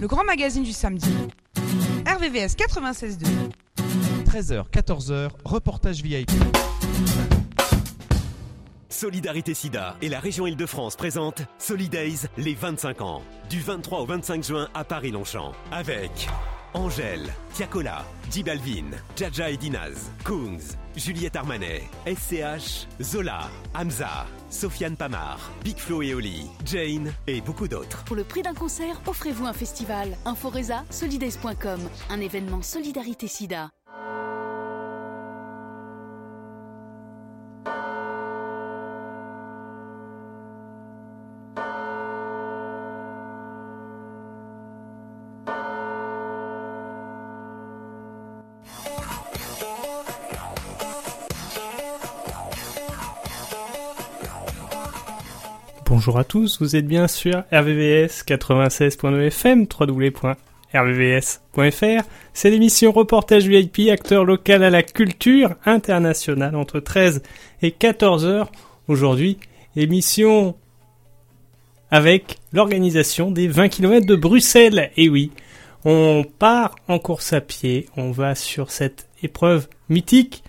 le grand magazine du samedi. RVVS 96.2. 13h, 14h, reportage VIP. Solidarité Sida et la région Île-de-France présentent Solidays les 25 ans. Du 23 au 25 juin à Paris-Longchamp. Avec Angèle, Tiakola, J Balvin, Jaja et Dinaz, Kungs, Juliette Armanet, SCH, Zola, Hamza, Sofiane Pamar, Big Flo et Oli, Jane et beaucoup d'autres. Pour le prix d'un concert, offrez-vous un festival. Inforesa, solidays.com, un événement Solidarité Sida. Bonjour à tous, vous êtes bien sur RVVS 96.9 FM, www.rvvs.fr. C'est l'émission Reportage VIP, acteur local à la culture internationale entre 13 et 14 heures. Aujourd'hui, émission avec l'organisation des 20 km de Bruxelles. Et oui, on part en course à pied, on va sur cette épreuve mythique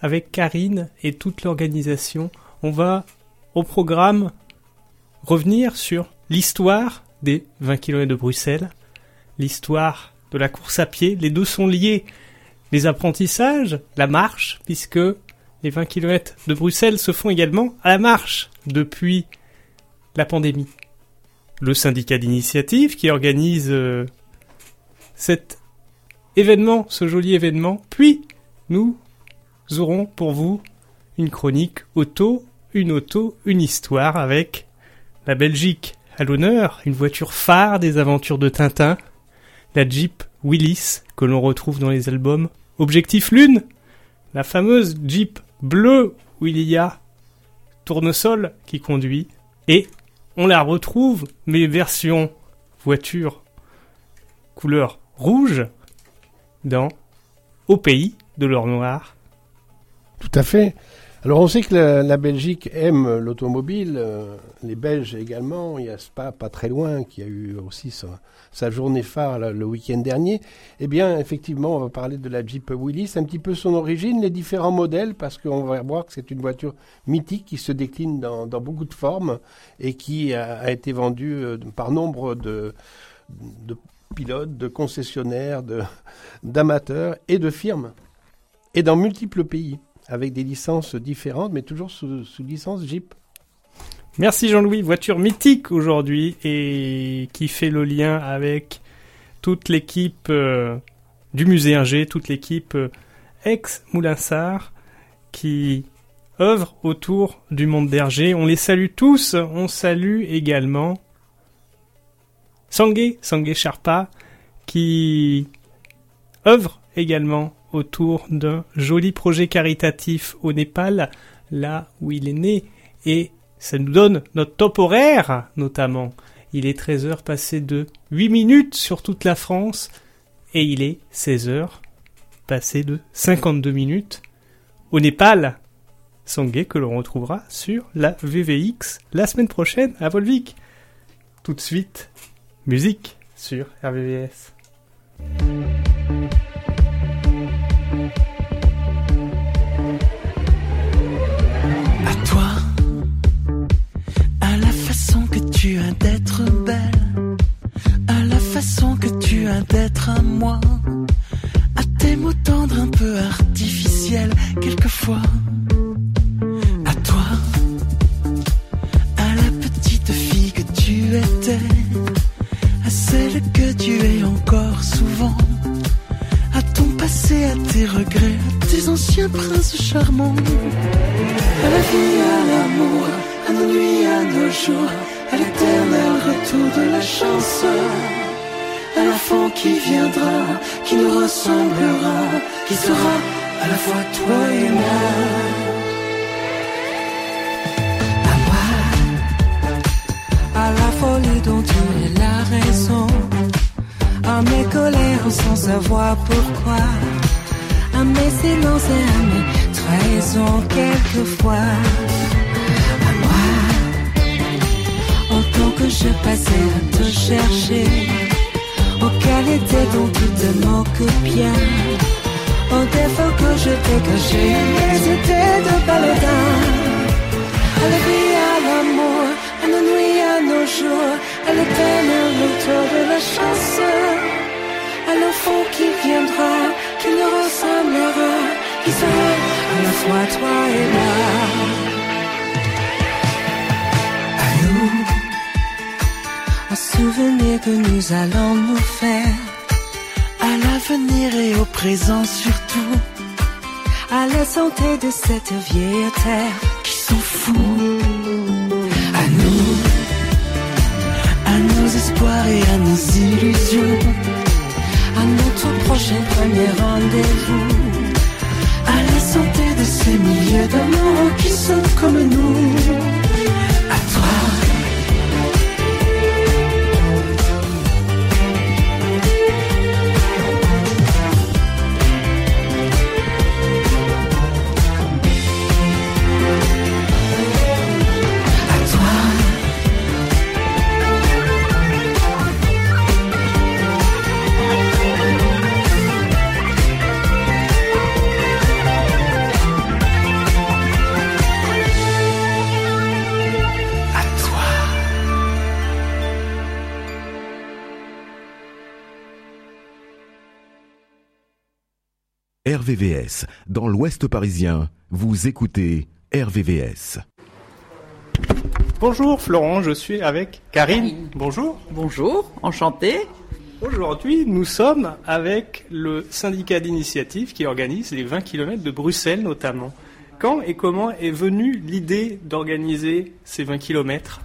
avec Karine et toute l'organisation. On va au programme revenir sur l'histoire des 20 km de Bruxelles, l'histoire de la course à pied. Les deux sont liés. Les apprentissages, la marche, puisque les 20 km de Bruxelles se font également à la marche depuis la pandémie. Le syndicat d'initiative qui organise euh, cet événement, ce joli événement. Puis, nous aurons pour vous une chronique auto, une auto, une histoire avec la Belgique à l'honneur, une voiture phare des aventures de Tintin, la Jeep Willis que l'on retrouve dans les albums Objectif Lune, la fameuse Jeep bleue où il y a tournesol qui conduit, et on la retrouve, mais version voiture couleur rouge, dans Au pays de l'or noir. Tout à fait. Alors on sait que la, Belgique aime l'automobile, euh, les Belges également. Il y a Spa pas très loin qui a eu aussi sa, journée phare le week-end dernier. Eh bien effectivement on va parler de la Jeep Willys, un petit peu son origine, les différents modèles parce qu'on va voir que c'est une voiture mythique qui se décline dans, beaucoup de formes et qui a, été vendue euh, par nombre de, pilotes, de concessionnaires, d'amateurs et de firmes et dans multiples pays avec des licences différentes, mais toujours sous, licence Jeep. Merci Jean-Louis, voiture mythique aujourd'hui et qui fait le lien avec toute l'équipe euh, du musée G, toute l'équipe euh, ex-Moulinsard qui œuvre autour du monde d'Hergé. On les salue tous, on salue également Sangue, Sangue Sharpa qui œuvre également autour d'un joli projet caritatif au Népal, là où il est né, et ça nous donne notre top horaire, notamment. Il est 13h passé de 8 minutes sur toute la France, et il est 16h passé de 52 minutes au Népal. Sangé que l'on retrouvera sur la VVX la semaine prochaine à Volvic. Tout de suite, musique sur RVVS. D'être à moi, à tes mots tendres un peu artificiels quelquefois. À toi, à la petite fille que tu étais, à celle que tu es encore souvent, à ton passé, à tes regrets, à tes anciens princes charmants, à la vie, à l'amour, à nos nuits, à nos jours. À l'éternel retour de la chance, à l'enfant qui viendra, qui nous ressemblera, qui sera à la fois toi et moi. À moi, à la folie dont tu es la raison, à mes colères sans savoir pourquoi, à mes silences et à mes trahisons quelquefois. Tant que je passais à te chercher, Oh, quel était donc te manque bien. Au défaut que je t'ai caché, mais c'était de baladin. À la vie, à l'amour, à nos nuits, à nos jours, à la peine, autour de la chance. À l'enfant qui viendra, qui nous ressemblera, qui sera à la fois toi et moi. Un souvenir que nous allons nous faire. À l'avenir et au présent surtout, à la santé de cette vieille terre qui s'en fout. À nous, à nos espoirs et à nos illusions, à notre prochain premier rendez-vous, à la santé de ces milliers d'amours qui sont comme nous. RVVS, dans l'Ouest parisien, vous écoutez RVVS. Bonjour Florent, je suis avec Karine. Bonjour. Bonjour, enchanté. Aujourd'hui, nous sommes avec le syndicat d'initiative qui organise les 20 km de Bruxelles notamment. Quand et comment est venue l'idée d'organiser ces 20 km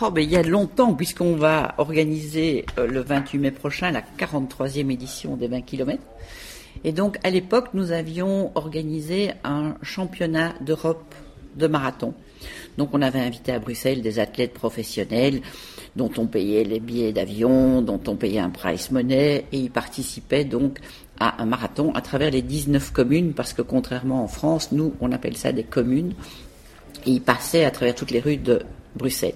Oh, ben, il y a longtemps, puisqu'on va organiser euh, le 28 mai prochain la 43e édition des 20 km. Et donc, à l'époque, nous avions organisé un championnat d'Europe de marathon. Donc, on avait invité à Bruxelles des athlètes professionnels dont on payait les billets d'avion, dont on payait un price money, et ils participaient donc à un marathon à travers les 19 communes, parce que contrairement en France, nous, on appelle ça des communes, et ils passaient à travers toutes les rues de Bruxelles.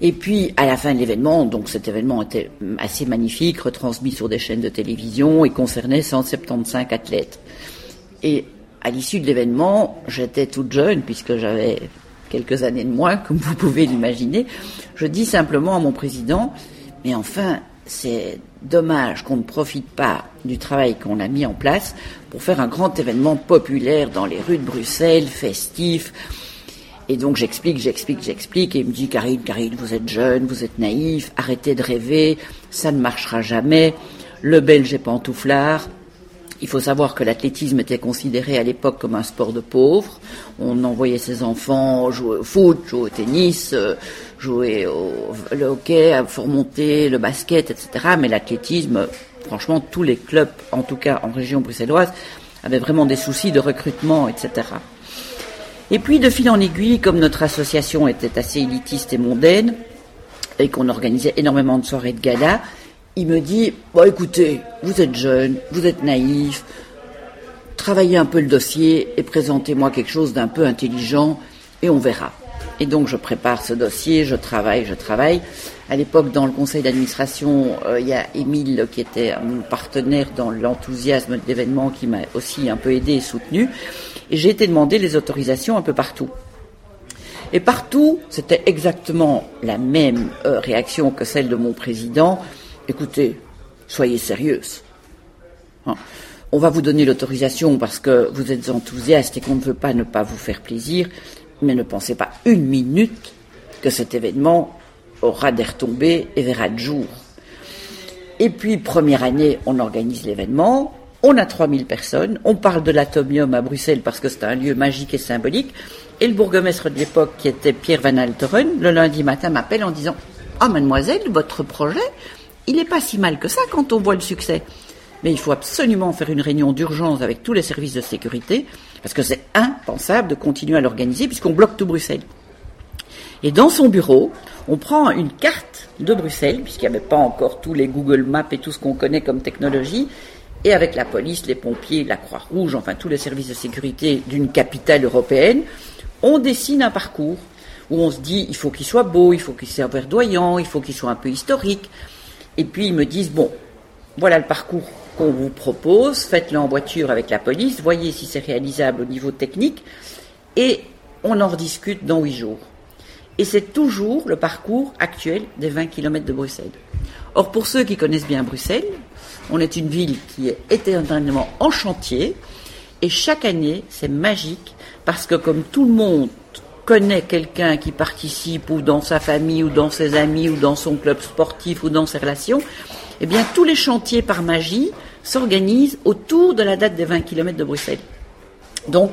Et puis, à la fin de l'événement, donc cet événement était assez magnifique, retransmis sur des chaînes de télévision et concernait 175 athlètes. Et à l'issue de l'événement, j'étais toute jeune, puisque j'avais quelques années de moins, comme vous pouvez l'imaginer. Je dis simplement à mon président, mais enfin, c'est dommage qu'on ne profite pas du travail qu'on a mis en place pour faire un grand événement populaire dans les rues de Bruxelles, festif, et donc j'explique, j'explique, j'explique, et il me dit Karine, Karine, vous êtes jeune, vous êtes naïf, arrêtez de rêver, ça ne marchera jamais. Le Belge est pantouflard. Il faut savoir que l'athlétisme était considéré à l'époque comme un sport de pauvres. On envoyait ses enfants jouer au foot, jouer au tennis, euh, jouer au le hockey, remonter le basket, etc. Mais l'athlétisme, franchement, tous les clubs, en tout cas en région bruxelloise, avaient vraiment des soucis de recrutement, etc. Et puis, de fil en aiguille, comme notre association était assez élitiste et mondaine, et qu'on organisait énormément de soirées de gala, il me dit, bon écoutez, vous êtes jeune, vous êtes naïf, travaillez un peu le dossier et présentez-moi quelque chose d'un peu intelligent et on verra. Et donc je prépare ce dossier, je travaille, je travaille. À l'époque, dans le conseil d'administration, euh, il y a Émile qui était mon partenaire dans l'enthousiasme de l'événement qui m'a aussi un peu aidé et soutenu. J'ai été demander les autorisations un peu partout. Et partout, c'était exactement la même euh, réaction que celle de mon président. Écoutez, soyez sérieuse. Hein. On va vous donner l'autorisation parce que vous êtes enthousiaste et qu'on ne veut pas ne pas vous faire plaisir, mais ne pensez pas une minute que cet événement aura des retombées et verra de jour. Et puis, première année, on organise l'événement, on a 3000 personnes, on parle de l'atomium à Bruxelles parce que c'est un lieu magique et symbolique, et le bourgmestre de l'époque, qui était Pierre Van Alteren, le lundi matin m'appelle en disant Ah, mademoiselle, votre projet, il n'est pas si mal que ça quand on voit le succès. Mais il faut absolument faire une réunion d'urgence avec tous les services de sécurité, parce que c'est impensable de continuer à l'organiser puisqu'on bloque tout Bruxelles. Et dans son bureau, on prend une carte de Bruxelles, puisqu'il n'y avait pas encore tous les Google Maps et tout ce qu'on connaît comme technologie, et avec la police, les pompiers, la Croix-Rouge, enfin tous les services de sécurité d'une capitale européenne, on dessine un parcours où on se dit il faut qu'il soit beau, il faut qu'il soit verdoyant, il faut qu'il soit un peu historique. Et puis ils me disent bon, voilà le parcours qu'on vous propose, faites-le en voiture avec la police, voyez si c'est réalisable au niveau technique, et on en rediscute dans huit jours. Et c'est toujours le parcours actuel des 20 km de Bruxelles. Or, pour ceux qui connaissent bien Bruxelles, on est une ville qui est éternellement en chantier, et chaque année, c'est magique, parce que comme tout le monde connaît quelqu'un qui participe ou dans sa famille ou dans ses amis ou dans son club sportif ou dans ses relations, eh bien tous les chantiers par magie s'organisent autour de la date des 20 km de Bruxelles. Donc,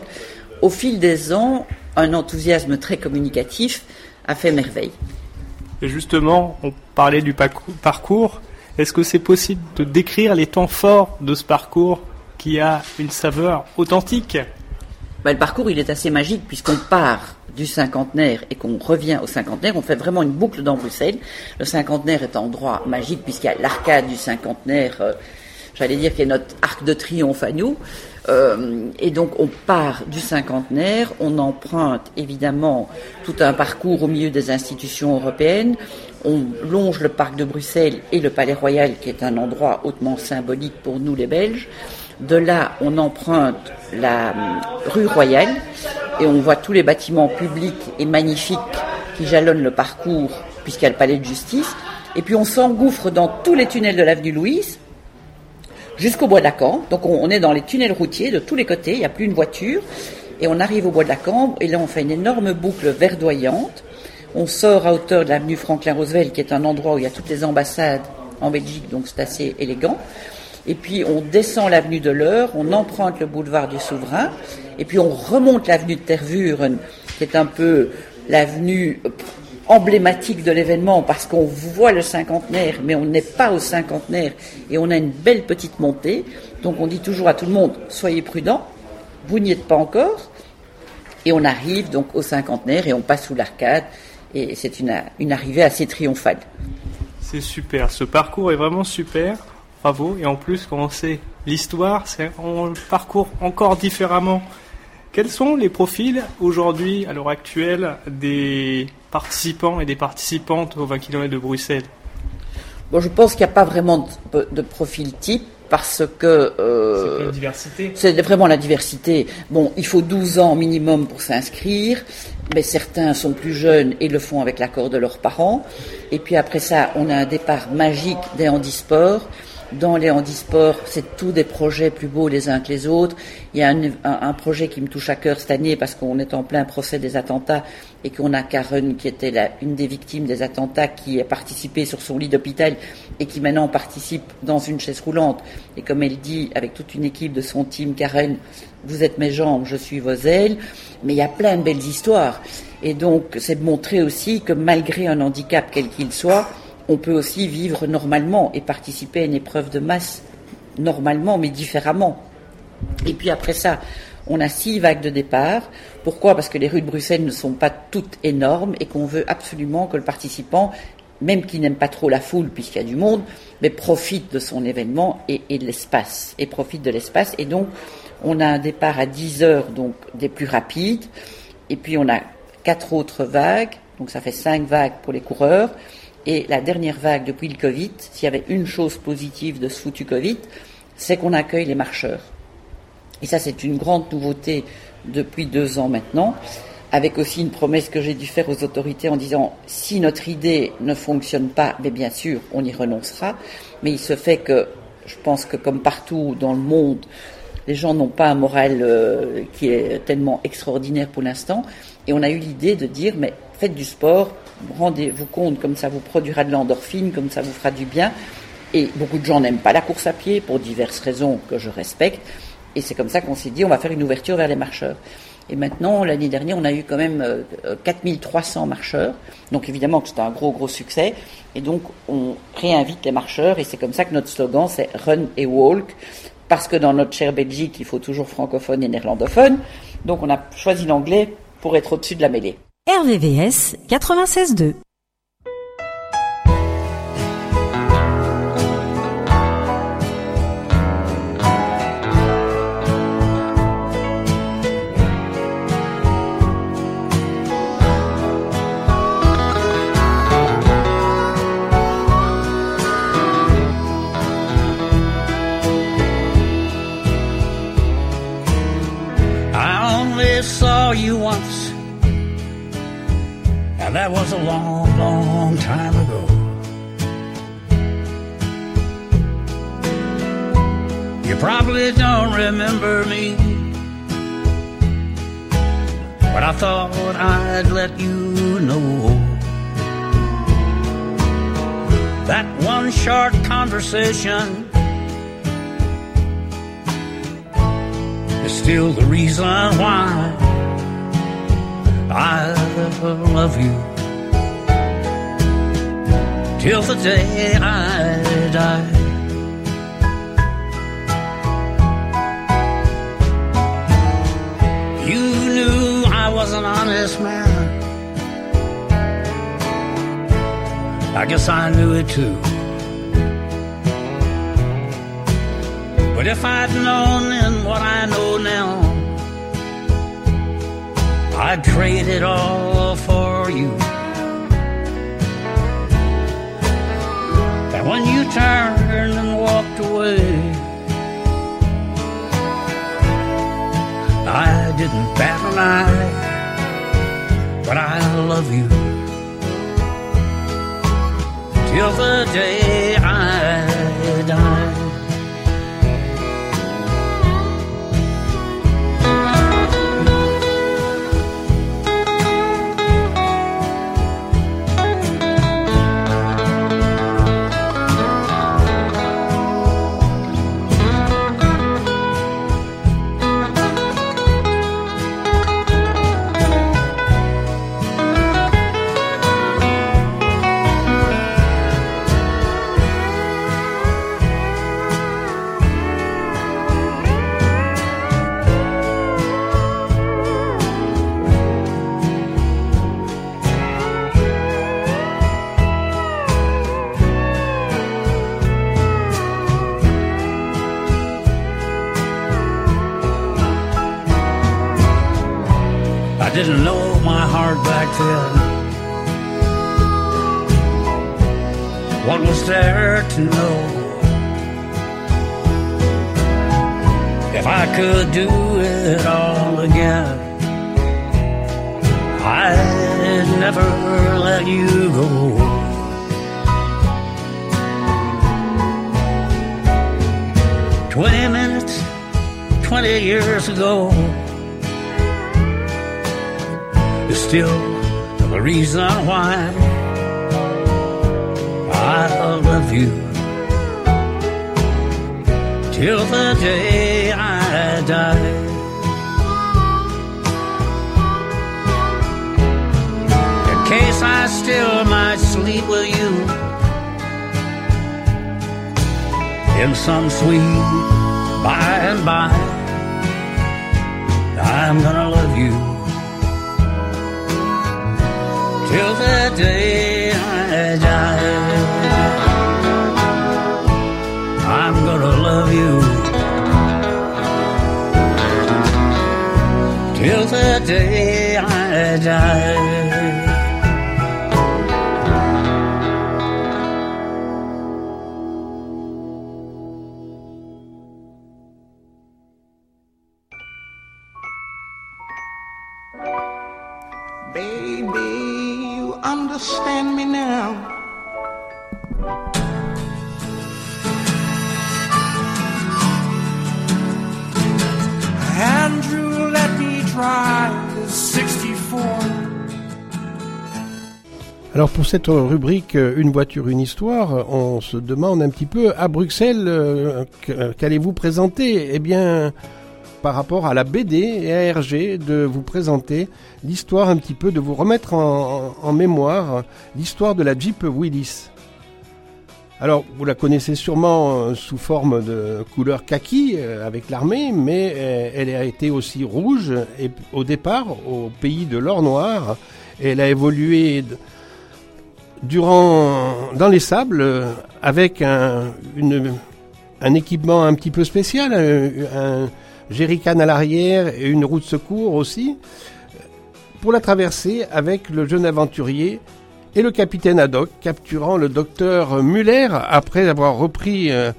au fil des ans, un enthousiasme très communicatif a fait merveille. Et justement, on parlait du parcours. Est-ce que c'est possible de décrire les temps forts de ce parcours qui a une saveur authentique? Bah, Le parcours, il est assez magique puisqu'on part du cinquantenaire et qu'on revient au cinquantenaire, on fait vraiment une boucle dans Bruxelles. Le cinquantenaire est un endroit magique puisqu'il y a l'arcade du cinquantenaire, euh, j'allais dire qui est notre arc de triomphe à nous. Euh, et donc on part du cinquantenaire, on emprunte évidemment tout un parcours au milieu des institutions européennes, on longe le parc de Bruxelles et le Palais Royal qui est un endroit hautement symbolique pour nous les Belges. De là, on emprunte la euh, rue Royale et on voit tous les bâtiments publics et magnifiques qui jalonnent le parcours puisqu'il y a le palais de justice. Et puis on s'engouffre dans tous les tunnels de l'avenue Louise jusqu'au bois de la Cambre. Donc on, est dans les tunnels routiers de tous les côtés, il n'y a plus une voiture. Et on arrive au bois de la Cambre et là on fait une énorme boucle verdoyante. On sort à hauteur de l'avenue Franklin Roosevelt qui est un endroit où il y a toutes les ambassades en Belgique, donc c'est assez élégant. Et puis on descend l'avenue de l'Eure, on emprunte le boulevard du Souverain, et puis on remonte l'avenue de Tervuren, qui est un peu l'avenue emblématique de l'événement parce qu'on voit le cinquantenaire, mais on n'est pas au cinquantenaire et on a une belle petite montée. Donc on dit toujours à tout le monde soyez prudents, vous n'y êtes pas encore. Et on arrive donc au cinquantenaire et on passe sous l'arcade et c'est une, une arrivée assez triomphale. C'est super, ce parcours est vraiment super. Bravo. Et en plus, quand on sait l'histoire, on le parcourt encore différemment. Quels sont les profils aujourd'hui, à l'heure actuelle, des participants et des participantes aux 20 km de Bruxelles? Bon, je pense qu'il n'y a pas vraiment de, profil type parce que euh. C'est vraiment la diversité. Bon, il faut 12 ans minimum pour s'inscrire, mais certains sont plus jeunes et le font avec l'accord de leurs parents. Et puis après ça, on a un départ magique des handisports dans les handisports, c'est tous des projets plus beaux les uns que les autres. Il y a un, projet qui me touche à cœur cette année parce qu'on est en plein procès des attentats et qu'on a Karen qui était une des victimes des attentats qui a participé sur son lit d'hôpital et qui maintenant participe dans une chaise roulante. Et comme elle dit avec toute une équipe de son team, Karen, vous êtes mes jambes, je suis vos ailes. Mais il y a plein de belles histoires. Et donc, c'est de montrer aussi que malgré un handicap quel qu'il soit, on peut aussi vivre normalement et participer à une épreuve de masse normalement, mais différemment. Et puis après ça, on a six vagues de départ. Pourquoi? Parce que les rues de Bruxelles ne sont pas toutes énormes et qu'on veut absolument que le participant, même qui n'aime pas trop la foule puisqu'il y a du monde, profite de son événement et, de l'espace. Et profite de l'espace. Et donc, on a un départ à 10 heures, donc des plus rapides. Et puis, on a quatre autres vagues. Donc, ça fait cinq vagues pour les coureurs. Et la dernière vague depuis le Covid, s'il y avait une chose positive de ce foutu Covid, c'est qu'on accueille les marcheurs. Et ça, c'est une grande nouveauté depuis deux ans maintenant, avec aussi une promesse que j'ai dû faire aux autorités en disant si notre idée ne fonctionne pas, mais bien sûr, on y renoncera. Mais il se fait que, je pense que comme partout dans le monde, les gens n'ont pas un moral euh, qui est tellement extraordinaire pour l'instant. Et on a eu l'idée de dire mais faites du sport, rendez-vous compte, comme ça vous produira de l'endorphine, comme ça vous fera du bien. Et beaucoup de gens n'aiment pas la course à pied pour diverses raisons que je respecte. Et c'est comme ça qu'on s'est dit, on va faire une ouverture vers les marcheurs. Et maintenant, l'année dernière, on a eu quand même 4300 euh, marcheurs. Donc évidemment que c'est un gros, gros succès. Et donc, on réinvite les marcheurs. Et c'est comme ça que notre slogan, c'est Run et Walk. Parce que dans notre chère Belgique, il faut toujours francophone et néerlandophone. Donc on a choisi l'anglais pour être au-dessus de la mêlée. RVVS 96.2 « Now that was a long, long time ago. You probably don't remember me. But I thought I'd let you know that one short conversation is still the reason why I love you till the day I die. You knew I was an honest man. I guess I knew it too. But if I'd known then what I know now, I'd trade it all for you. And when you turned and walked away, I didn't bat an eye, but I love you till the day I die. Baby, you understand me now. Andrew, let me try the 64. Alors pour cette rubrique Une voiture, une histoire, on se demande un petit peu à Bruxelles, euh, qu- qu'allez-vous présenter? Eh bien, par rapport à la BD et à RG, de vous présenter l'histoire un petit peu, de vous remettre en, mémoire l'histoire de la Jeep Willis. Alors, vous la connaissez sûrement euh, sous forme de couleur kaki euh, avec l'armée, mais euh, elle a été aussi rouge et au départ au pays de l'or noir. Elle a évolué durant dans les sables avec un, équipement un petit peu spécial, un jerrycan à l'arrière et une roue de secours aussi, pour la traverser avec le jeune aventurier et le capitaine Haddock, capturant le docteur Muller après avoir repris euh,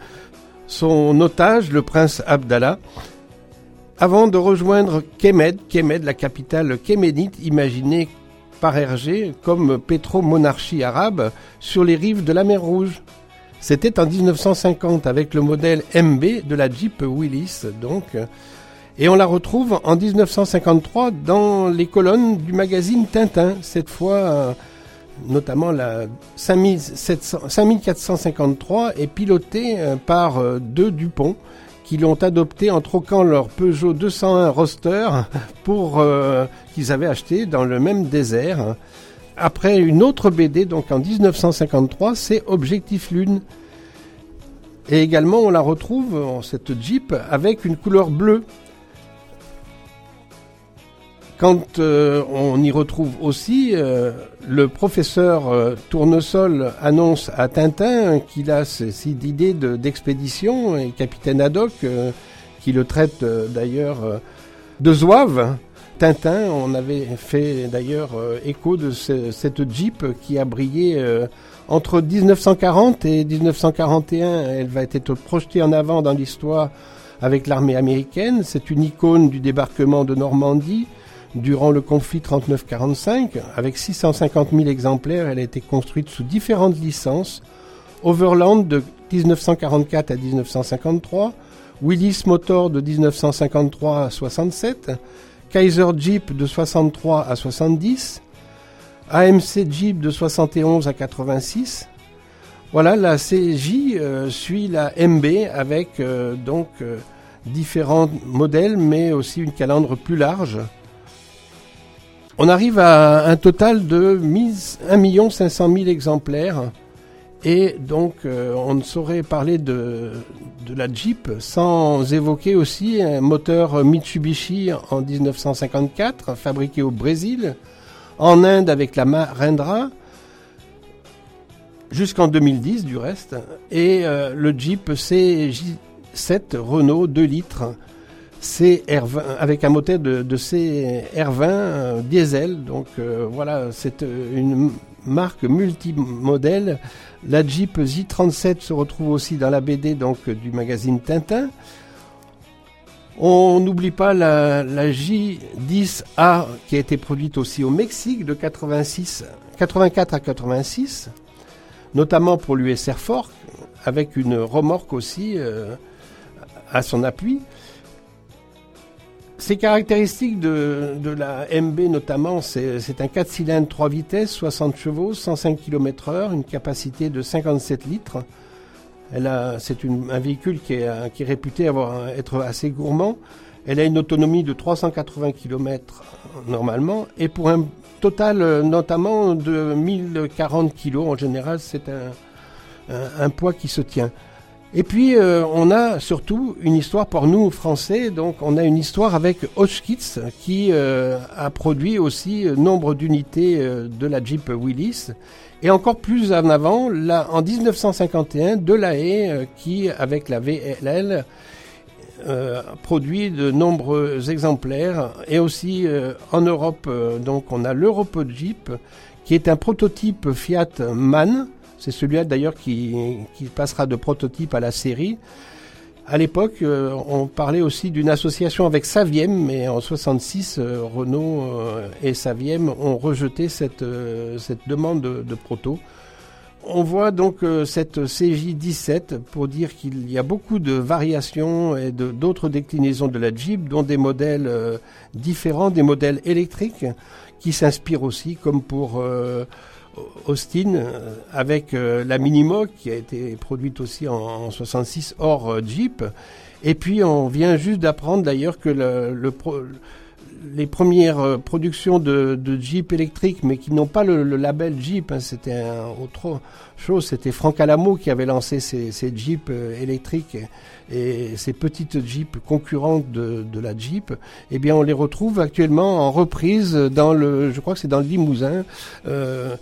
son otage, le prince Abdallah, avant de rejoindre Kemed, Kemed, la capitale kéménite, imaginée par Hergé comme pétromonarchie arabe sur les rives de la mer Rouge. C'était en 1950 avec le modèle MB de la Jeep Willis, donc. Et on la retrouve en 1953 dans les colonnes du magazine Tintin, cette fois euh, notamment la 5700 5453 est pilotée euh, par euh, deux Dupont qui l'ont adopté en troquant leur Peugeot 201 Roster pour qu'ils avaient acheté dans le même désert. Après une autre BD, donc en 1953, c'est Objectif Lune. Et également, on la retrouve, cette Jeep, avec une couleur bleue. Quand euh, on y retrouve aussi, euh, le professeur euh, Tournesol annonce à Tintin qu'il a cette idée d'expédition, et Capitaine Haddock, qui le traite d'ailleurs de zouave. Tintin, on avait fait d'ailleurs écho de cette Jeep qui a brillé entre 1940 et 1941. Elle va être projetée en avant dans l'histoire avec l'armée américaine. C'est une icône du débarquement de Normandie durant le conflit 39-45. Avec 650 000 exemplaires, elle a été construite sous différentes licences. Overland de 1944 à 1953, Willis Motor de 1953 à 67, Kaiser Jeep de 63 à 70, AMC Jeep de 71 à 86. Voilà, la CJ euh, suit la MB avec euh, donc euh, différents modèles, mais aussi une calandre plus large. On arrive à un total de 1 500 000 exemplaires. Et donc, on ne saurait parler de, de, la Jeep sans évoquer aussi un moteur Mitsubishi en 1954, fabriqué au Brésil, en Inde avec la Mahindra, jusqu'en 2010 du reste, et euh, le Jeep CJ7 Renault 2 litres, CR20 avec un moteur de, de CR20 euh, diesel. Donc euh, voilà, c'est une marque multimodèle. La Jeep Z37 se retrouve aussi dans la BD donc du magazine Tintin. On n'oublie pas la, la, J10A qui a été produite aussi au Mexique de 86, 84 à 86, notamment pour l'USR Fort, avec une remorque aussi à son appui. Ces caractéristiques de, la MB notamment, c'est un 4 cylindres 3 vitesses, 60 chevaux, 105 km/h, une capacité de 57 litres. C'est un véhicule qui est, réputé avoir, être assez gourmand. Elle a une autonomie de 380 km normalement et pour un total notamment de 1040 kg en général, c'est un poids qui se tient. Et puis euh, on a surtout une histoire pour nous français, donc on a une histoire avec Oshkitz qui euh, a produit aussi euh, nombre d'unités de la Jeep Willis. Et encore plus en avant, là, en 1951, de la Haye qui, avec la VLL, produit de nombreux exemplaires. Et aussi en Europe, donc on a l'Europe Jeep qui est un prototype Fiat Man c'est celui-là d'ailleurs qui, passera de prototype à la série. À l'époque, euh, on parlait aussi d'une association avec Saviem, mais en 66, euh, Renault euh, et Saviem ont rejeté cette, cette demande de, proto. On voit donc cette CJ17 pour dire qu'il y a beaucoup de variations et d'autres déclinaisons de la Jeep, dont des modèles différents, des modèles électriques qui s'inspirent aussi, comme pour Austin euh, avec euh, la Minimo qui a été produite aussi en, 66 hors euh, Jeep. Et puis on vient juste d'apprendre d'ailleurs que le, le les premières productions de, de, Jeep électriques, mais qui n'ont pas le, label Jeep, hein, c'était autre chose, c'était Franck Alamo qui avait lancé ces, ces Jeeps électriques et ces petites Jeeps concurrentes de, de, la Jeep, eh bien on les retrouve actuellement en reprise dans le, je crois que c'est dans le Limousin. Euh,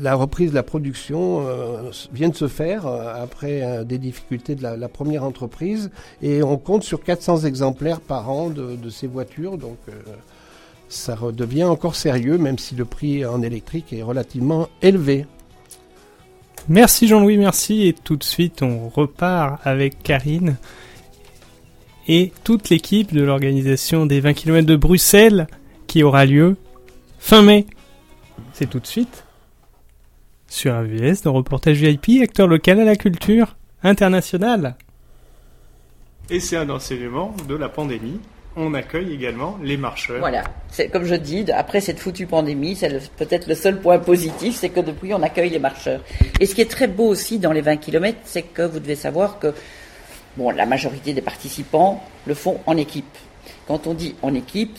la reprise de la production euh, vient de se faire euh, après euh, des difficultés de la, la, première entreprise. Et on compte sur 400 exemplaires par an de, de ces voitures, donc ça redevient encore sérieux, même si le prix en électrique est relativement élevé. Merci Jean-Louis, merci. Et tout de suite, on repart avec Karine et toute l'équipe de l'organisation des 20 km de Bruxelles qui aura lieu fin mai. C'est tout de suite sur AVS dans Reportage VIP, acteur local à la culture internationale. Et c'est un enseignement de la pandémie. On accueille également les marcheurs. Voilà, c'est comme je dis, après cette foutue pandémie, c'est peut-être le seul point positif, c'est que depuis on accueille les marcheurs. Et ce qui est très beau aussi dans les 20 km, c'est que vous devez savoir que bon, la majorité des participants le font en équipe. Quand on dit en équipe,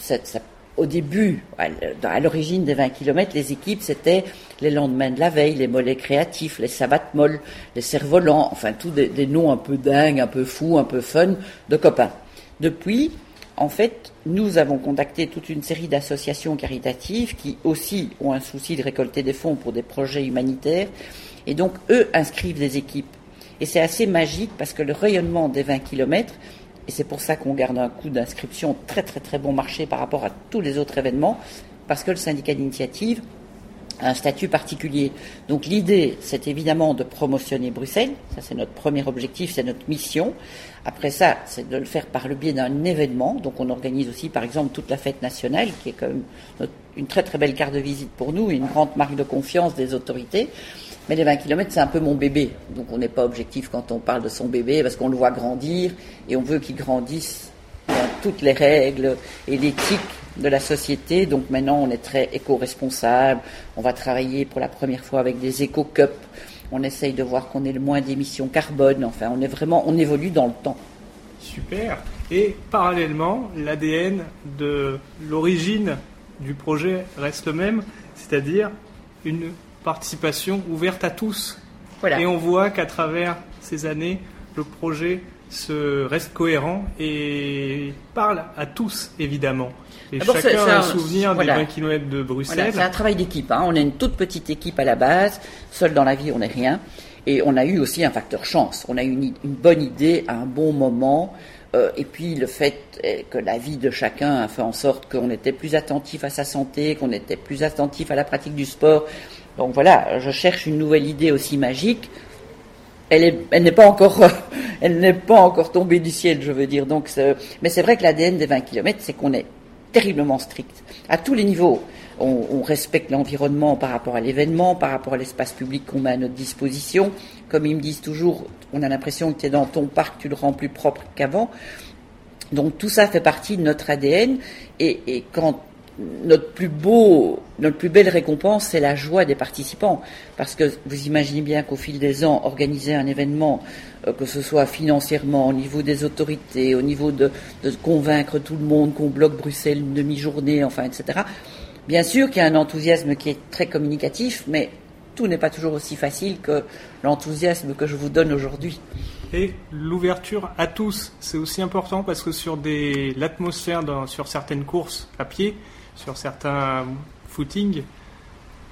au début, à l'origine des 20 km, les équipes, c'était les lendemains de la veille, les mollets créatifs, les savates molles, les cerfs-volants, enfin, tous des, des noms un peu dingues, un peu fous, un peu fun de copains. Depuis, en fait, nous avons contacté toute une série d'associations caritatives qui aussi ont un souci de récolter des fonds pour des projets humanitaires. Et donc, eux inscrivent des équipes. Et c'est assez magique parce que le rayonnement des 20 km, et c'est pour ça qu'on garde un coût d'inscription très très très bon marché par rapport à tous les autres événements, parce que le syndicat d'initiative un statut particulier. Donc l'idée, c'est évidemment de promotionner Bruxelles, ça c'est notre premier objectif, c'est notre mission. Après ça, c'est de le faire par le biais d'un événement. Donc on organise aussi par exemple toute la fête nationale, qui est quand même une très très belle carte de visite pour nous et une grande marque de confiance des autorités. Mais les 20 km, c'est un peu mon bébé. Donc on n'est pas objectif quand on parle de son bébé, parce qu'on le voit grandir et on veut qu'il grandisse dans toutes les règles et l'éthique de la société. Donc maintenant, on est très éco-responsable. On va travailler pour la première fois avec des éco-cups. On essaye de voir qu'on ait le moins d'émissions carbone. Enfin, on est vraiment, on évolue dans le temps. Super. Et parallèlement, l'ADN de l'origine du projet reste le même, c'est-à-dire une participation ouverte à tous. Voilà. Et on voit qu'à travers ces années, le projet se reste cohérent et parle à tous, évidemment. Et D'abord, chacun c'est a un souvenir voilà. des 20 km de Voilà, Bruxelles. c'est un travail d'équipe. hein. On est une toute petite équipe à la base. Seul dans la vie, on n'est rien. Et on a eu aussi un facteur chance. On a eu une, bonne idée à un bon moment. Euh, et puis le fait que la vie de chacun a fait en sorte qu'on était plus attentif à sa santé, qu'on était plus attentif à la pratique du sport. Donc voilà, je cherche une nouvelle idée aussi magique. Elle est- elle n'est pas encore, elle n'est pas encore tombée du ciel, je veux dire. Donc, c'est- mais c'est vrai que l'ADN des 20 km, c'est qu'on est terriblement strict à tous les niveaux. On, respecte l'environnement par rapport à l'événement, par rapport à l'espace public qu'on met à notre disposition. Comme ils me disent toujours, on a l'impression que tu es dans ton parc, tu le rends plus propre qu'avant. Donc tout ça fait partie de notre ADN et quand notre plus beau, notre plus belle récompense, c'est la joie des participants. Parce que vous imaginez bien qu'au fil des ans, organiser un événement, euh, que ce soit financièrement, au niveau des autorités, au niveau de, convaincre tout le monde qu'on bloque Bruxelles une demi-journée, enfin, etc. Bien sûr qu'il y a un enthousiasme qui est très communicatif, mais tout n'est pas toujours aussi facile que l'enthousiasme que je vous donne aujourd'hui. Et l'ouverture à tous, c'est aussi important parce que sur l'atmosphère sur certaines courses à pied, sur certains footings,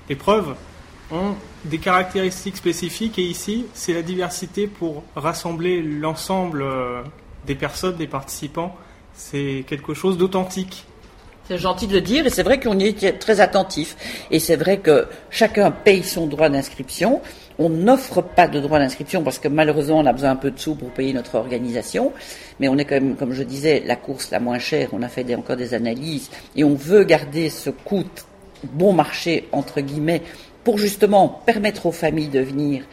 épreuves, ont des caractéristiques spécifiques et ici, c'est la diversité pour rassembler l'ensemble euh, des personnes, des participants. C'est quelque chose d'authentique. C'est gentil de le dire et c'est vrai qu'on y est très attentif. Et c'est vrai que chacun paye son droit d'inscription. On n'offre pas de droit d'inscription parce que malheureusement on a besoin un peu de sous pour payer notre organisation. Mais on est quand même, comme je disais, la course la moins chère. On a fait encore des analyses et on veut garder ce coût bon marché entre guillemets pour justement permettre aux familles de venir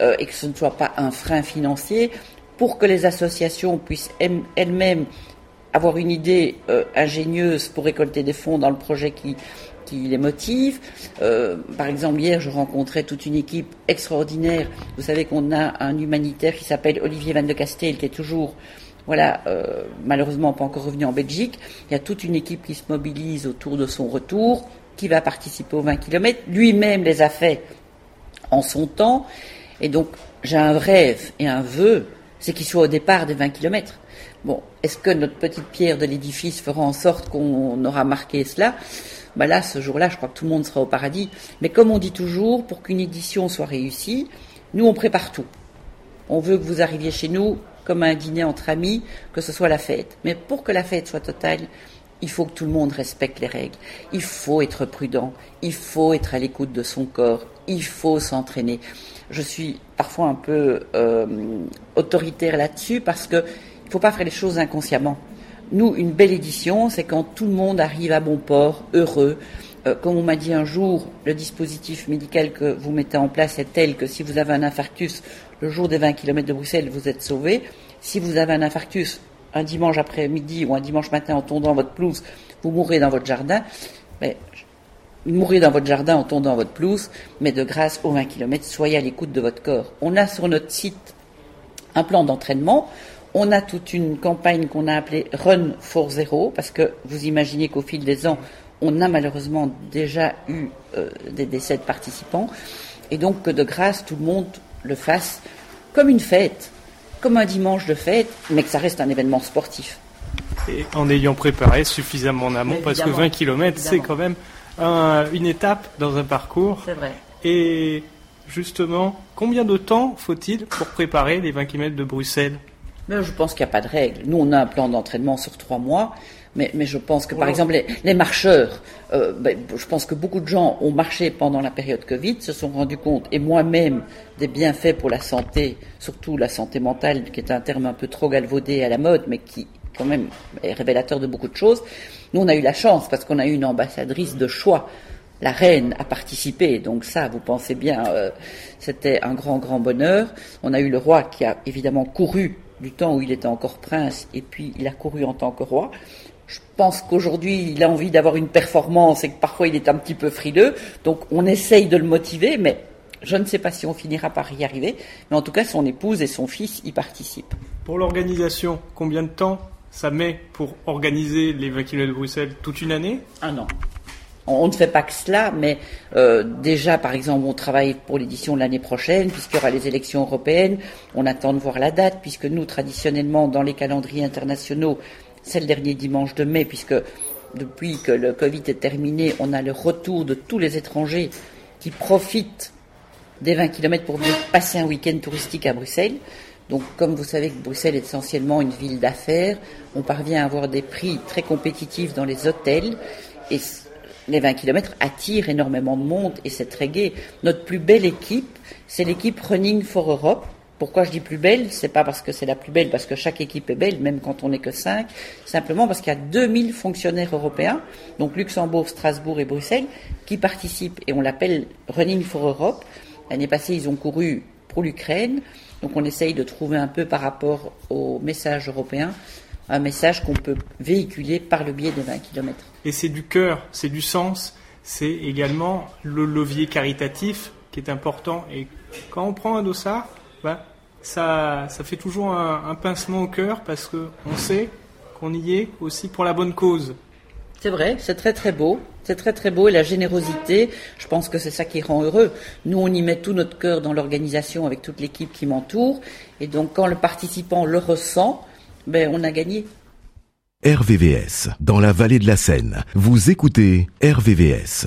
euh, et que ce ne soit pas un frein financier, pour que les associations puissent elles-mêmes avoir une idée euh, ingénieuse pour récolter des fonds dans le projet qui, qui les motive. Euh, par exemple, hier, je rencontrais toute une équipe extraordinaire. Vous savez qu'on a un humanitaire qui s'appelle Olivier Van de Castel, qui est toujours, voilà, euh, malheureusement pas encore revenu en Belgique. Il y a toute une équipe qui se mobilise autour de son retour, qui va participer aux 20 km. Lui-même les a fait en son temps. Et donc, j'ai un rêve et un vœu, c'est qu'il soit au départ des 20 km. Bon, est-ce que notre petite pierre de l'édifice fera en sorte qu'on aura marqué cela? Bah Là, ce jour-là, je crois que tout le monde sera au paradis. Mais comme on dit toujours, pour qu'une édition soit réussie, nous, on prépare tout. On veut que vous arriviez chez nous comme un dîner entre amis, que ce soit la fête. Mais pour que la fête soit totale, il faut que tout le monde respecte les règles. Il faut être prudent. Il faut être à l'écoute de son corps. Il faut s'entraîner. Je suis parfois un peu euh, autoritaire là-dessus parce que il faut pas faire les choses inconsciemment. Nous, une belle édition, c'est quand tout le monde arrive à bon port, heureux, Euh, comme on m'a dit un jour, le dispositif médical que vous mettez en place est tel que si vous avez un infarctus le jour des 20 km de Bruxelles, vous êtes sauvé. Si vous avez un infarctus un dimanche après-midi ou un dimanche matin en tondant votre pelouse, vous mourrez dans votre jardin. Mais, mourrez dans votre jardin en tondant votre pelouse, mais de grâce aux 20 km, soyez à l'écoute de votre corps. On a sur notre site un plan d'entraînement. On a toute une campagne qu'on a appelée Run for Zero, parce que vous imaginez qu'au fil des ans, on a malheureusement déjà eu euh, des décès de participants. Et donc que de grâce, tout le monde le fasse comme une fête, comme un dimanche de fête, mais que ça reste un événement sportif. Et en ayant préparé suffisamment en amont, parce que 20 km, c'est quand même une étape dans un parcours. C'est vrai. Et justement, combien de temps faut-il pour préparer les 20 km de Bruxelles? Mais Je pense qu'il n'y a pas de règle. Nous, on a un plan d'entraînement sur trois mois. Mais, mais, je pense que, par exemple, les, marcheurs, euh, ben, je pense que beaucoup de gens ont marché pendant la période Covid, se sont rendus compte, et moi-même, des bienfaits pour la santé, surtout la santé mentale, qui est un terme un peu trop galvaudé à la mode, mais qui, quand même, est révélateur de beaucoup de choses. Nous, on a eu la chance, parce qu'on a eu une ambassadrice de choix la reine a participé, donc ça, vous pensez bien, euh, c'était un grand, grand bonheur. On a eu le roi qui a évidemment couru du temps où il était encore prince, et puis il a couru en tant que roi. Je pense qu'aujourd'hui, il a envie d'avoir une performance et que parfois il est un petit peu frileux, donc on essaye de le motiver, mais je ne sais pas si on finira par y arriver. Mais en tout cas, son épouse et son fils y participent. Pour l'organisation, combien de temps ça met pour organiser les 20 km de Bruxelles? Toute une année? Un an. On ne fait pas que cela, mais euh, déjà, par exemple, on travaille pour l'édition de l'année prochaine, puisqu'il y aura les élections européennes. On attend de voir la date, puisque nous, traditionnellement, dans les calendriers internationaux, c'est le dernier dimanche de mai, puisque depuis que le Covid est terminé, on a le retour de tous les étrangers qui profitent des 20 km pour passer un week-end touristique à Bruxelles. Donc, comme vous savez que Bruxelles est essentiellement une ville d'affaires, on parvient à avoir des prix très compétitifs dans les hôtels. Et les 20 km attirent énormément de monde et c'est très gai. Notre plus belle équipe, c'est l'équipe Running for Europe. Pourquoi je dis plus belle? C'est pas parce que c'est la plus belle, parce que chaque équipe est belle, même quand on n'est que 5. Simplement parce qu'il y a 2000 fonctionnaires européens, donc Luxembourg, Strasbourg et Bruxelles, qui participent et on l'appelle Running for Europe. L'année passée, ils ont couru pour l'Ukraine. Donc on essaye de trouver un peu par rapport au message européen un message qu'on peut véhiculer par le biais des 20 km. Et c'est du cœur, c'est du sens, c'est également le levier caritatif qui est important. Et quand on prend un dossard, bah, ça, ça fait toujours un, pincement au cœur parce qu'on sait qu'on y est aussi pour la bonne cause. C'est vrai, c'est très très beau. C'est très très beau et la générosité, je pense que c'est ça qui rend heureux. Nous, on y met tout notre cœur dans l'organisation avec toute l'équipe qui m'entoure. Et donc, quand le participant le ressent, ben, on a gagné. RVVS, dans la vallée de la Seine. Vous écoutez RVVS.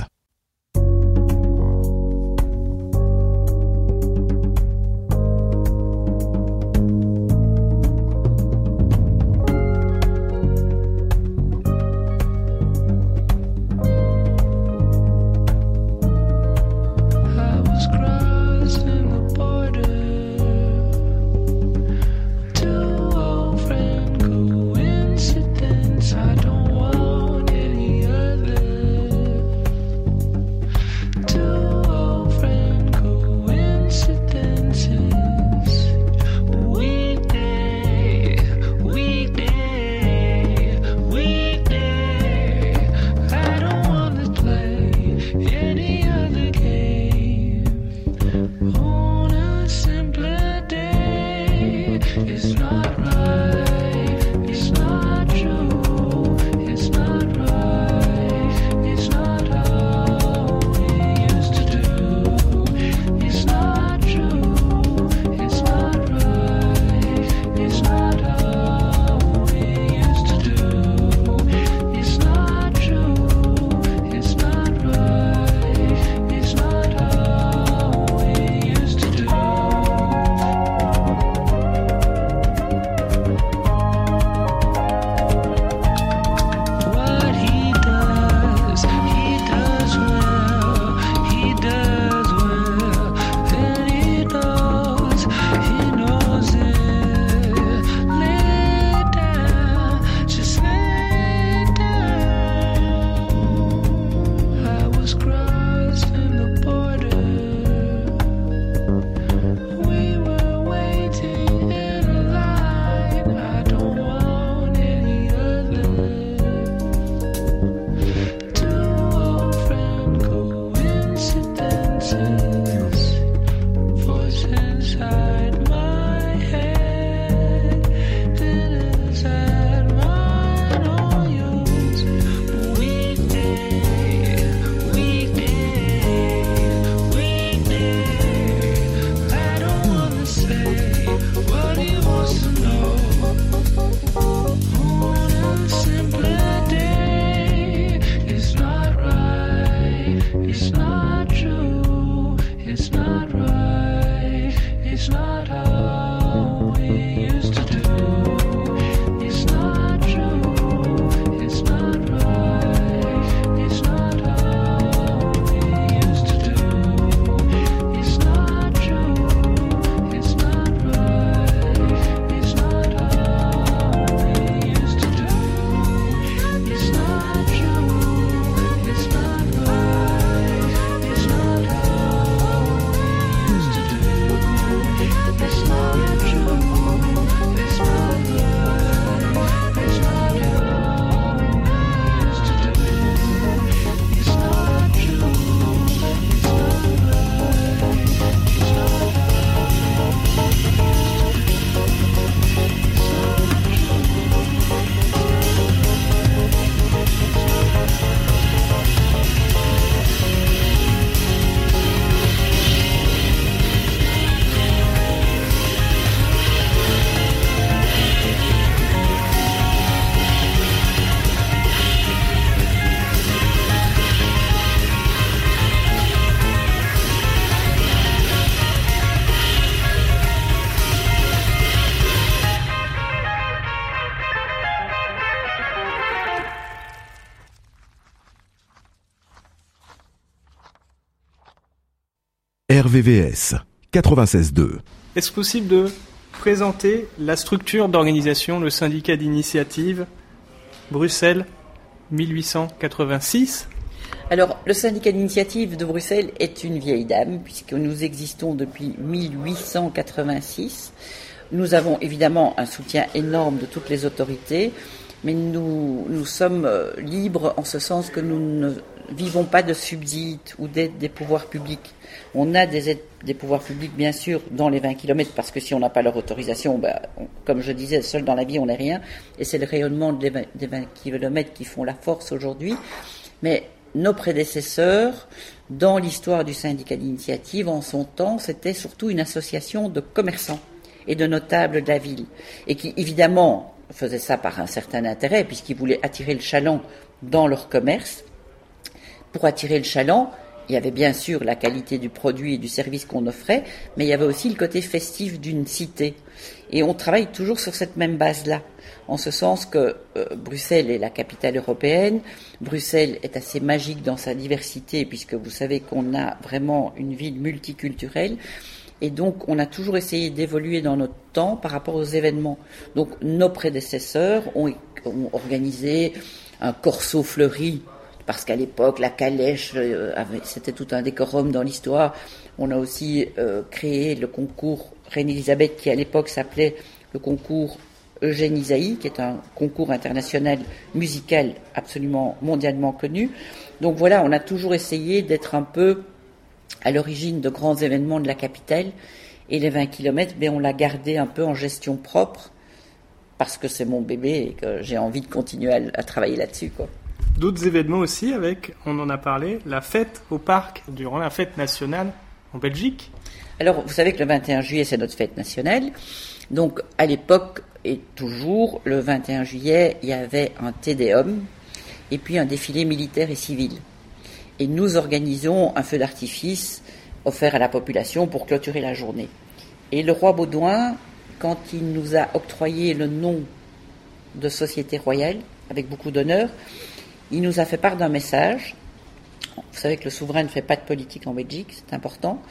RVVS 96.2. Est-ce possible de présenter la structure d'organisation, le syndicat d'initiative Bruxelles 1886 Alors, le syndicat d'initiative de Bruxelles est une vieille dame, puisque nous existons depuis 1886. Nous avons évidemment un soutien énorme de toutes les autorités, mais nous, nous sommes euh, libres en ce sens que nous ne vivons pas de subsides ou d'aide des pouvoirs publics. On a des aides des pouvoirs publics, bien sûr, dans les 20 km, parce que si on n'a pas leur autorisation, bah, comme je disais, seul dans la vie, on n'est rien. Et c'est le rayonnement des 20, des 20 km qui font la force aujourd'hui. Mais nos prédécesseurs, dans l'histoire du syndicat d'initiative, en son temps, c'était surtout une association de commerçants et de notables de la ville. Et qui, évidemment, faisaient ça par un certain intérêt, puisqu'ils voulaient attirer le chaland dans leur commerce. Pour attirer le chaland, il y avait bien sûr la qualité du produit et du service qu'on offrait, mais il y avait aussi le côté festif d'une cité. Et on travaille toujours sur cette même base-là, en ce sens que euh, Bruxelles est la capitale européenne, Bruxelles est assez magique dans sa diversité, puisque vous savez qu'on a vraiment une ville multiculturelle, et donc on a toujours essayé d'évoluer dans notre temps par rapport aux événements. Donc nos prédécesseurs ont, ont organisé un corso fleuri parce qu'à l'époque, la calèche, euh, c'était tout un décorum dans l'histoire. On a aussi euh, créé le concours Reine-Elisabeth, qui à l'époque s'appelait le concours Eugène Isaïe, qui est un concours international musical absolument mondialement connu. Donc voilà, on a toujours essayé d'être un peu à l'origine de grands événements de la capitale. Et les 20 km, ben, on l'a gardé un peu en gestion propre, parce que c'est mon bébé et que j'ai envie de continuer à, travailler là-dessus. D'autres événements aussi avec, on en a parlé, la fête au parc durant la fête nationale en Belgique. Alors, vous savez que le 21 juillet, c'est notre fête nationale. Donc, à l'époque et toujours, le 21 juillet, il y avait un Tédéum et puis un défilé militaire et civil. Et nous organisons un feu d'artifice offert à la population pour clôturer la journée. Et le roi Baudouin, quand il nous a octroyé le nom de Société Royale, avec beaucoup d'honneur, il nous a fait part d'un message. Vous savez que le souverain ne fait pas de politique en Belgique, c'est important.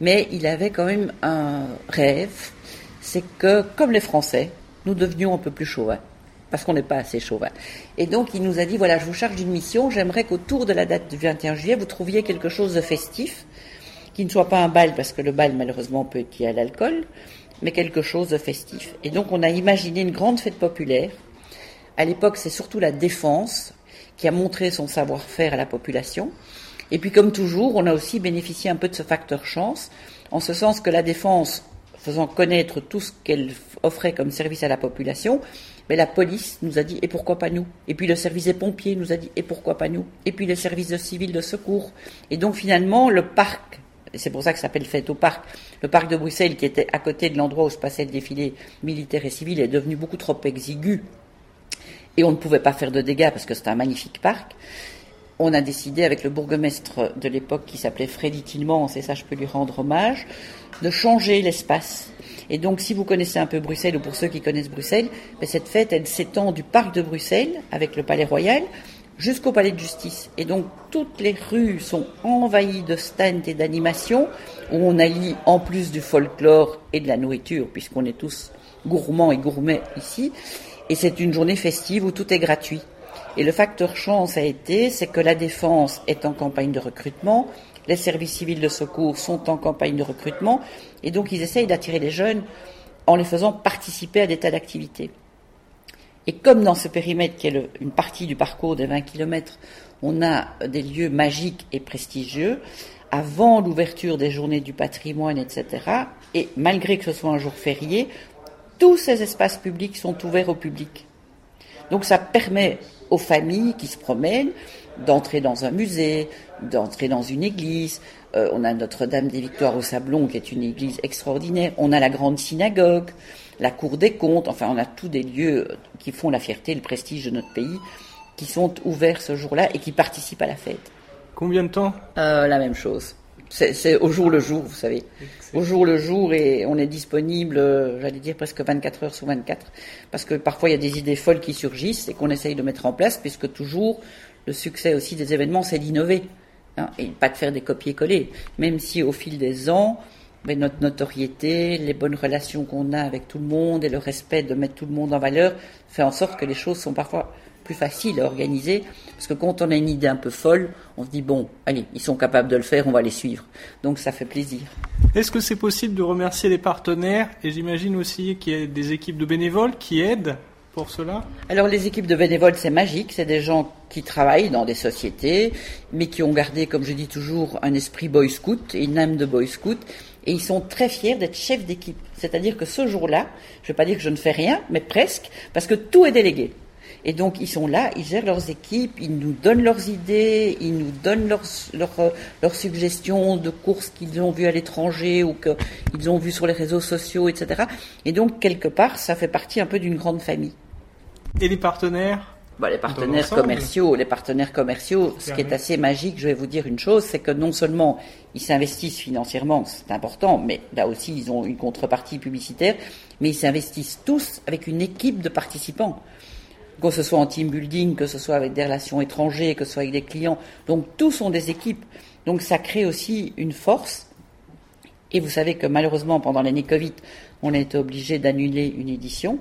Mais il avait quand même un rêve, c'est que, comme les Français, nous devenions un peu plus chauvins. Parce qu'on n'est pas assez chauvin. Et donc, il nous a dit, voilà, je vous charge d'une mission, j'aimerais qu'autour de la date du 21 juillet, vous trouviez quelque chose de festif, qui ne soit pas un bal, parce que le bal, malheureusement, peut être lié à l'alcool, mais quelque chose de festif. Et donc, on a imaginé une grande fête populaire. À l'époque, c'est surtout la défense qui a montré son savoir-faire à la population. Et puis, comme toujours, on a aussi bénéficié un peu de ce facteur chance, en ce sens que la défense, faisant connaître tout ce qu'elle offrait comme service à la population, mais la police nous a dit et pourquoi pas nous? Et puis le service des pompiers nous a dit et pourquoi pas nous? Et puis les services de civils de secours. Et donc finalement, le parc, c'est pour ça que ça s'appelle Fête au parc, le parc de Bruxelles qui était à côté de l'endroit où se passait le défilé militaire et civil est devenu beaucoup trop exigu et on ne pouvait pas faire de dégâts parce que c'était un magnifique parc. On a décidé avec le bourgmestre de l'époque qui s'appelait Freddy Tillemans, et ça je peux lui rendre hommage, de changer l'espace. Et donc si vous connaissez un peu Bruxelles, ou pour ceux qui connaissent Bruxelles, ben, cette fête elle s'étend du parc de Bruxelles avec le palais royal jusqu'au palais de justice. Et donc toutes les rues sont envahies de stands et d'animations où on allie en plus du folklore et de la nourriture, puisqu'on est tous gourmands et gourmets ici. Et c'est une journée festive où tout est gratuit. Et le facteur chance a été, c'est que la défense est en campagne de recrutement, les services civils de secours sont en campagne de recrutement, et donc ils essayent d'attirer les jeunes en les faisant participer à des tas d'activités. Et comme dans ce périmètre qui est une partie du parcours des 20 km, on a des lieux magiques et prestigieux, avant l'ouverture des journées du patrimoine, etc., et malgré que ce soit un jour férié, tous ces espaces publics sont ouverts au public. Donc ça permet aux familles qui se promènent d'entrer dans un musée, d'entrer dans une église. Euh, on a Notre-Dame des Victoires au Sablon, qui est une église extraordinaire. On a la grande synagogue, la cour des comptes. Enfin, on a tous des lieux qui font la fierté et le prestige de notre pays, qui sont ouverts ce jour-là et qui participent à la fête. Combien de temps? Euh, La même chose. C'est au jour le jour, vous savez. Au jour le jour et on est disponible, euh, j'allais dire presque 24 heures sur 24. Parce que parfois il y a des idées folles qui surgissent et qu'on essaye de mettre en place, puisque toujours le succès aussi des événements, c'est d'innover. hein, et pas de faire des copier-coller. Même si au fil des ans, ben, notre notoriété, les bonnes relations qu'on a avec tout le monde et le respect de mettre tout le monde en valeur fait en sorte que les choses sont parfois plus faciles à organiser. Parce que quand on a une idée un peu folle, on se dit bon, allez, ils sont capables de le faire, on va les suivre. Donc ça fait plaisir. Est-ce que c'est possible de remercier les partenaires Et j'imagine aussi qu'il y a des équipes de bénévoles qui aident pour cela? Alors les équipes de bénévoles, c'est magique, c'est des gens qui travaillent dans des sociétés, mais qui ont gardé, comme je dis toujours, un esprit boy scout et une âme de boy scout, et ils sont très fiers d'être chefs d'équipe. C'est-à-dire que ce jour-là, je ne vais pas dire que je ne fais rien, mais presque, parce que tout est délégué. Et donc ils sont là, ils gèrent leurs équipes, ils nous donnent leurs idées, ils nous donnent leurs, leurs, leurs suggestions de courses qu'ils ont vues à l'étranger ou qu'ils ont vues sur les réseaux sociaux, etc. Et donc quelque part, ça fait partie un peu d'une grande famille. Et les partenaires bah, les partenaires commerciaux, les partenaires commerciaux, ce qui est assez magique, je vais vous dire une chose, c'est que non seulement ils s'investissent financièrement, c'est important, mais là aussi ils ont une contrepartie publicitaire, mais ils s'investissent tous avec une équipe de participants que ce soit en team building, que ce soit avec des relations étrangères, que ce soit avec des clients. Donc tous sont des équipes. Donc ça crée aussi une force. Et vous savez que malheureusement, pendant l'année Covid, on a été obligé d'annuler une édition.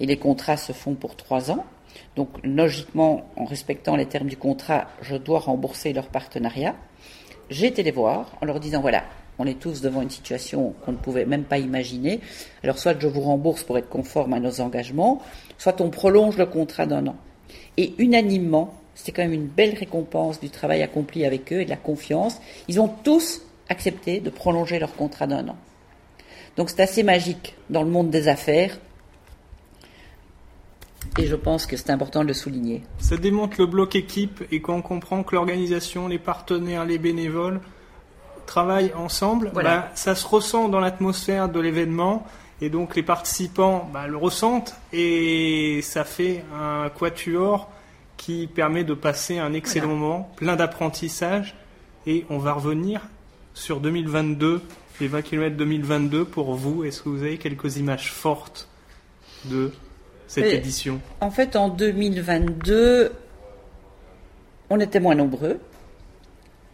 Et les contrats se font pour trois ans. Donc logiquement, en respectant les termes du contrat, je dois rembourser leur partenariat. J'ai été les voir en leur disant, voilà, on est tous devant une situation qu'on ne pouvait même pas imaginer. Alors soit je vous rembourse pour être conforme à nos engagements, soit on prolonge le contrat d'un an. Et unanimement, c'était quand même une belle récompense du travail accompli avec eux et de la confiance. Ils ont tous accepté de prolonger leur contrat d'un an. Donc c'est assez magique dans le monde des affaires. Et je pense que c'est important de le souligner. Ça démontre le bloc équipe et quand on comprend que l'organisation, les partenaires, les bénévoles travaillent ensemble, bah, ça se ressent dans l'atmosphère de l'événement et donc les participants bah, le ressentent et ça fait un quatuor qui permet de passer un excellent moment, plein d'apprentissage et on va revenir sur 2022, les 20 km 2022 pour vous. Est-ce que vous avez quelques images fortes de cette édition? En fait, en 2022, on était moins nombreux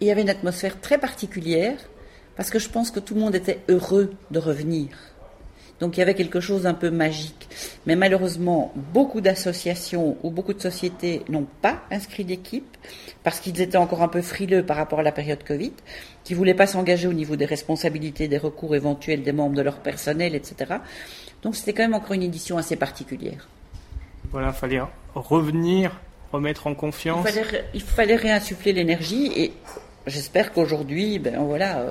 il y avait une atmosphère très particulière parce que je pense que tout le monde était heureux de revenir. Donc il y avait quelque chose d'un peu magique. Mais malheureusement, beaucoup d'associations ou beaucoup de sociétés n'ont pas inscrit d'équipe parce qu'ils étaient encore un peu frileux par rapport à la période Covid, qui ne voulaient pas s'engager au niveau des responsabilités, des recours éventuels des membres de leur personnel, etc. Donc c'était quand même encore une édition assez particulière. Voilà, il fallait revenir, remettre en confiance. Il fallait, il fallait réinsuffler l'énergie et j'espère qu'aujourd'hui, ben voilà, euh,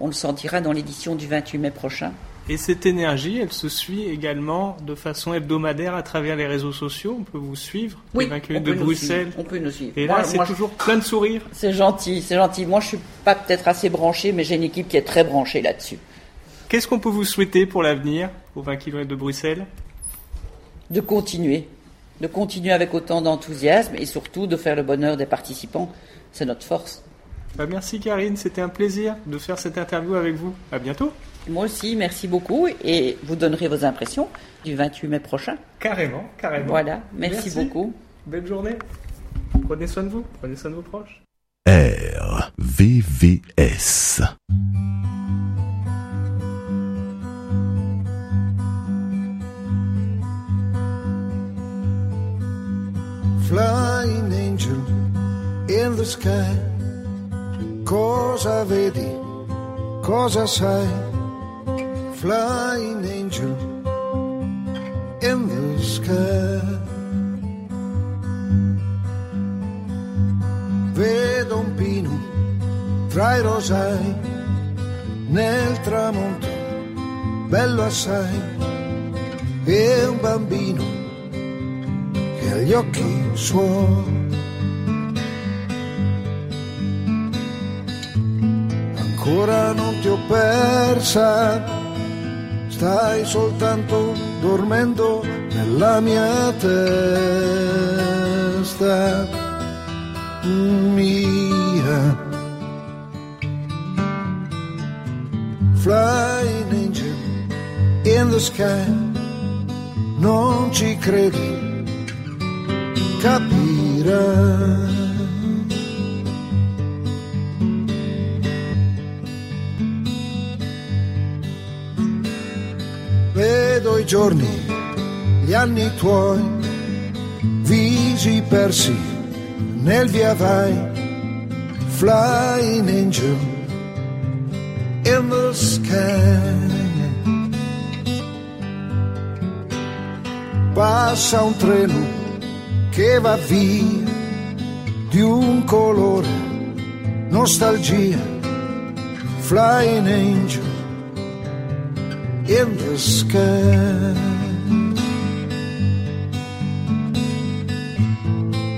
on le sentira dans l'édition du 28 mai prochain. Et cette énergie, elle se suit également de façon hebdomadaire à travers les réseaux sociaux. On peut vous suivre, oui, on de Bruxelles. on peut nous suivre. Et là, c'est toujours plein de sourires. C'est gentil, c'est gentil. Moi, je suis pas peut-être assez branché, mais j'ai une équipe qui est très branchée là-dessus. Qu'est-ce qu'on peut vous souhaiter pour l'avenir, aux 20 km de Bruxelles? De continuer. De continuer avec autant d'enthousiasme et surtout de faire le bonheur des participants. C'est notre force. Bah, merci Karine, c'était un plaisir de faire cette interview avec vous. À bientôt. Moi aussi, merci beaucoup et vous donnerez vos impressions du 28 mai prochain. Carrément, carrément. Voilà, merci, beaucoup. Belle journée. Prenez soin de vous, prenez soin de vos proches. RVVS. Flying angel in the sky. Cosa vedi? Cosa sai? Flying angel in the sky. Vedo un pino tra i rosai nel tramonto, bello assai, e un bambino che ha gli occhi suoi. Ancora non ti ho persa, stai soltanto dormendo nella mia testa. Mia. Flying angel in the sky, non ci credi, capirai giorni, gli anni tuoi, visi persi nel via vai, flying angel in the sky. Passa un treno che va via di un colore, nostalgia, flying angel in the sky.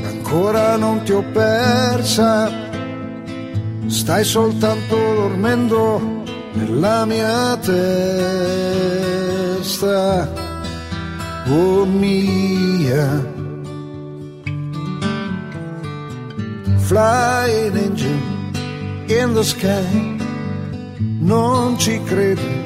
Ancora non ti ho persa, stai soltanto dormendo nella mia testa, oh mia. Flying angel in the sky, non ci credi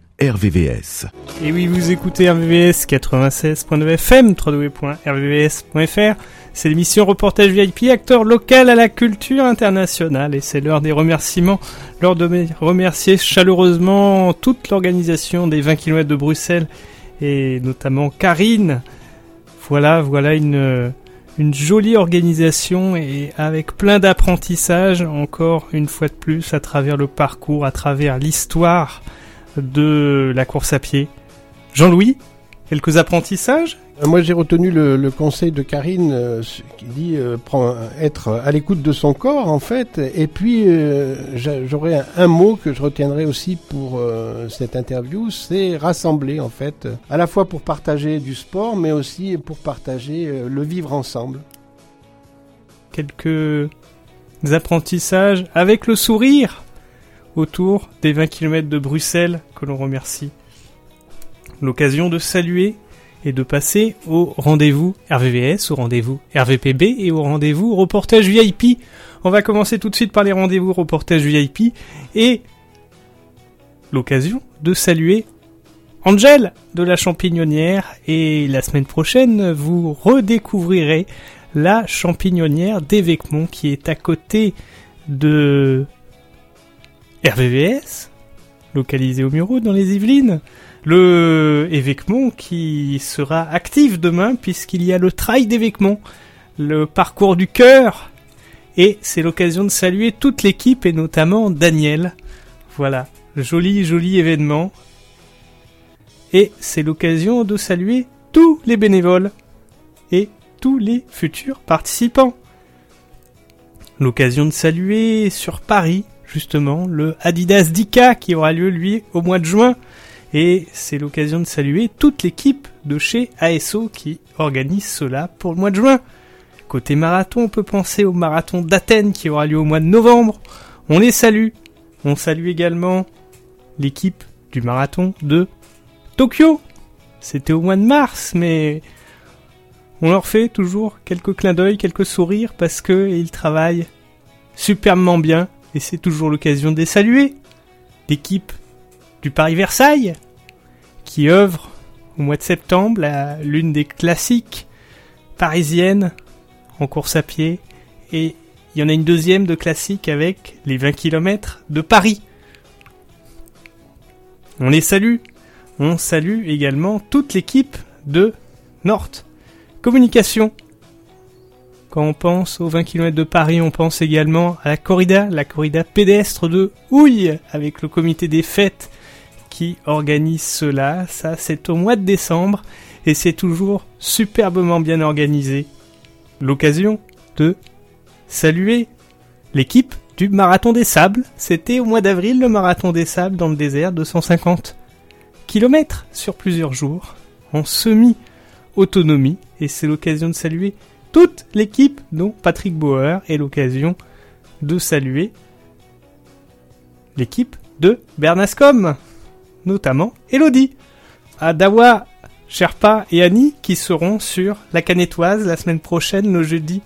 RVVS. Et oui, vous écoutez RVVS 96.9 FM, www.rvvs.fr. C'est l'émission Reportage VIP, acteur local à la culture internationale. Et c'est l'heure des remerciements. L'heure de remercier chaleureusement toute l'organisation des 20 km de Bruxelles et notamment Karine. Voilà, voilà une, une jolie organisation et avec plein d'apprentissage, encore une fois de plus, à travers le parcours, à travers l'histoire de la course à pied. Jean-Louis, quelques apprentissages? Euh, Moi, j'ai retenu le, le conseil de Karine euh, qui dit euh, prend- être à l'écoute de son corps, en fait. Et puis, euh, j'a- j'aurais un, un mot que je retiendrai aussi pour cette interview, c'est rassembler, en fait, à la fois pour partager du sport, mais aussi pour partager le vivre ensemble. Quelques apprentissages avec le sourire autour des 20 km de Bruxelles que l'on remercie. L'occasion de saluer et de passer au rendez-vous RVVS, au rendez-vous RVPB et au rendez-vous reportage VIP. On va commencer tout de suite par les rendez-vous reportage VIP et l'occasion de saluer Angel de la Champignonnière et la semaine prochaine vous redécouvrirez la Champignonnière d'Évêquemont qui est à côté de RVVS localisé au Muro dans les Yvelines. Le Évêquemont qui sera actif demain puisqu'il y a le trail d'Évêquemont, le parcours du cœur. Et c'est l'occasion de saluer toute l'équipe et notamment Daniel. Voilà, joli joli événement. Et c'est l'occasion de saluer tous les bénévoles et tous les futurs participants. L'occasion de saluer sur Paris, justement, le Adidas Dika qui aura lieu lui au mois de juin. Et c'est l'occasion de saluer toute l'équipe de chez ASO qui organise cela pour le mois de juin. Côté marathon, on peut penser au marathon d'Athènes qui aura lieu au mois de novembre. On les salue. On salue également l'équipe du marathon de Tokyo. C'était au mois de mars, mais on leur fait toujours quelques clins d'œil, quelques sourires parce que ils travaillent superbement bien et c'est toujours l'occasion de les saluer. L'équipe du Paris-Versailles qui œuvre au mois de septembre à l'une des classiques parisiennes en course à pied et il y en a une deuxième de classique avec les 20 km de Paris. On les salue. On salue également toute l'équipe de Nord Communication. Quand on pense aux 20 km de Paris, on pense également à la corrida, la corrida pédestre de Houille, avec le comité des fêtes qui organise cela. Ça, c'est au mois de décembre et c'est toujours superbement bien organisé. L'occasion de saluer l'équipe du Marathon des Sables. C'était au mois d'avril le Marathon des Sables dans le désert, 250 km sur plusieurs jours, en semi-autonomie. Et c'est l'occasion de saluer toute l'équipe, dont Patrick Bauer, et l'occasion de saluer l'équipe de Bernascom, notamment Elodie. À Dawa Sherpa et Annie qui seront sur la Canetoise la semaine prochaine, le jeudi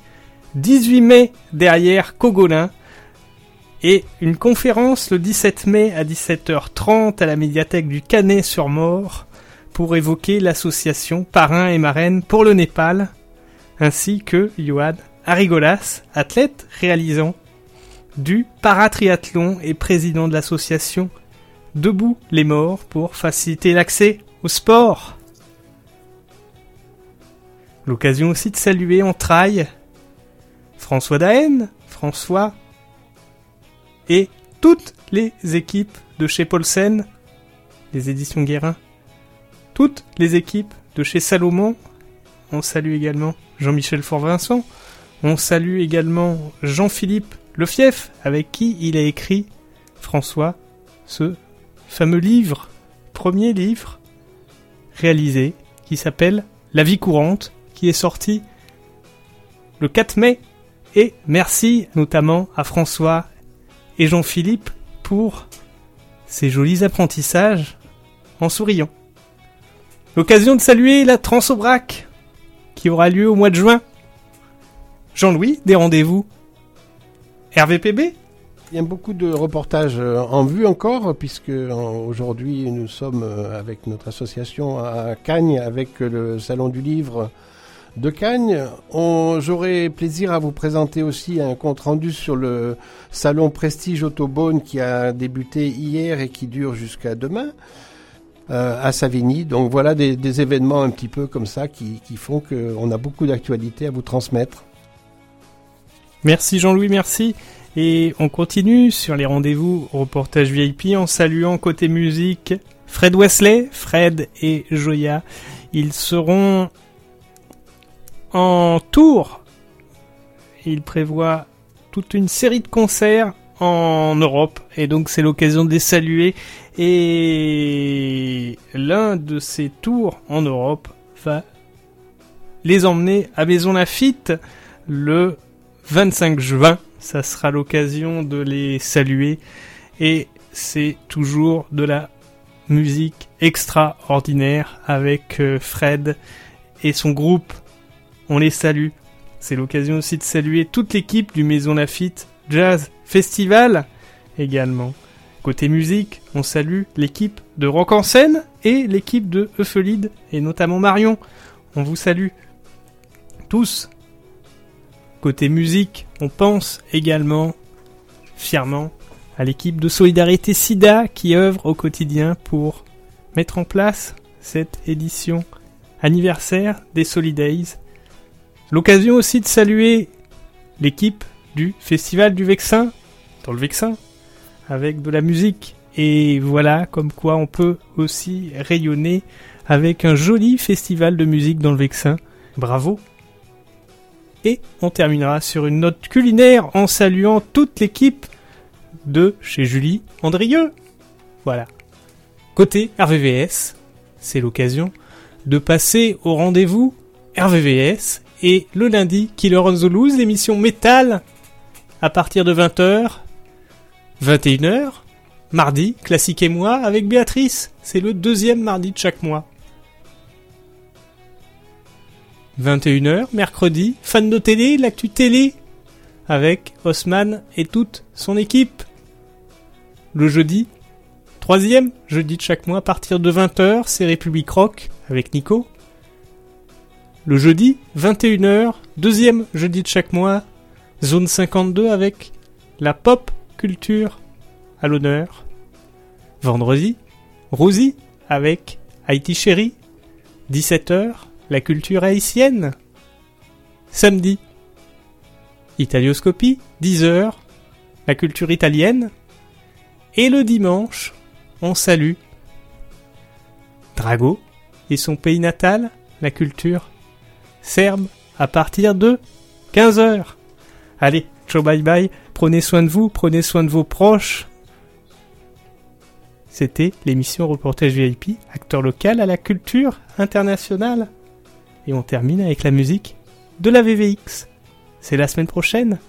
18 mai, derrière Cogolin. Et une conférence le 17 mai à 17h30 à la médiathèque du Canet-sur-Mort pour évoquer l'association Parrain et Marraine pour le Népal, ainsi que Johan Arigolas, athlète réalisant du paratriathlon et président de l'association Debout les morts pour faciliter l'accès au sport. L'occasion aussi de saluer en trail François Daen, François et toutes les équipes de chez Paulsen, les éditions Guérin, toutes les équipes de chez Salomon. On salue également Jean-Michel Fort-Vincent. On salue également Jean-Philippe Lefief, avec qui il a écrit, François, ce fameux livre, premier livre réalisé, qui s'appelle La vie courante, qui est sorti le 4 mai. Et merci notamment à François et Jean-Philippe pour ces jolis apprentissages en souriant. L'occasion de saluer la Transobrac qui aura lieu au mois de juin. Jean-Louis, des rendez-vous RVPB il y a beaucoup de reportages euh, en vue encore, puisque aujourd'hui nous sommes euh, avec notre association à Cagnes, avec le Salon du Livre de Cagnes. J'aurai plaisir à vous présenter aussi un compte rendu sur le Salon Prestige Autobone qui a débuté hier et qui dure jusqu'à demain. Euh, à Savigny. Donc voilà des, événements un petit peu comme ça qui, qui font qu'on a beaucoup d'actualités à vous transmettre. Merci Jean-Louis, merci. Et on continue sur les rendez-vous reportage VIP en saluant côté musique Fred Wesley, Fred et Joya. Ils seront en tour. Ils prévoient toute une série de concerts en Europe et donc c'est l'occasion de les saluer et l'un de ces tours en Europe va les emmener à Maison Lafitte le 25 juin ça sera l'occasion de les saluer et c'est toujours de la musique extraordinaire avec euh, Fred et son groupe. On les salue. C'est l'occasion aussi de saluer toute l'équipe du Maison Lafitte Jazz Festival également. Côté musique, on salue l'équipe de Rock en scène et l'équipe de Euphelide et notamment Marion. On vous salue tous Côté musique, on pense également fièrement à l'équipe de Solidarité SIDA qui œuvre au quotidien pour mettre en place cette édition anniversaire des Solidays. L'occasion aussi de saluer l'équipe du Festival du Vexin, dans le Vexin, avec de la musique. Et voilà comme quoi on peut aussi rayonner avec un joli festival de musique dans le Vexin. Bravo et on terminera sur une note culinaire en saluant toute l'équipe de chez Julie Andrieux. Voilà. Côté RVVS, c'est l'occasion de passer au rendez-vous RVVS et le lundi Killer on the Loose, l'émission métal à partir de 20h, 21h, mardi, classique et moi avec Béatrice. C'est le deuxième mardi de chaque mois. 21h, mercredi, fan de télé, l'actu télé, avec Osman et toute son équipe. Le jeudi, troisième jeudi de chaque mois à partir de 20h, c'est République Rock avec Nico. Le jeudi, 21h, deuxième jeudi de chaque mois, Zone 52 avec la pop culture à l'honneur. Vendredi, Rosie avec Haïti Chérie, 17h, la culture haïtienne. Samedi, Italioscopie, 10h, la culture italienne. Et le dimanche, on salue Drago et son pays natal, la culture serbe, à partir de 15h. Allez, ciao bye bye, prenez soin de vous, prenez soin de vos proches. C'était l'émission Reportage VIP, acteur local à la culture internationale. Et on termine avec la musique de la VVX. C'est la semaine prochaine.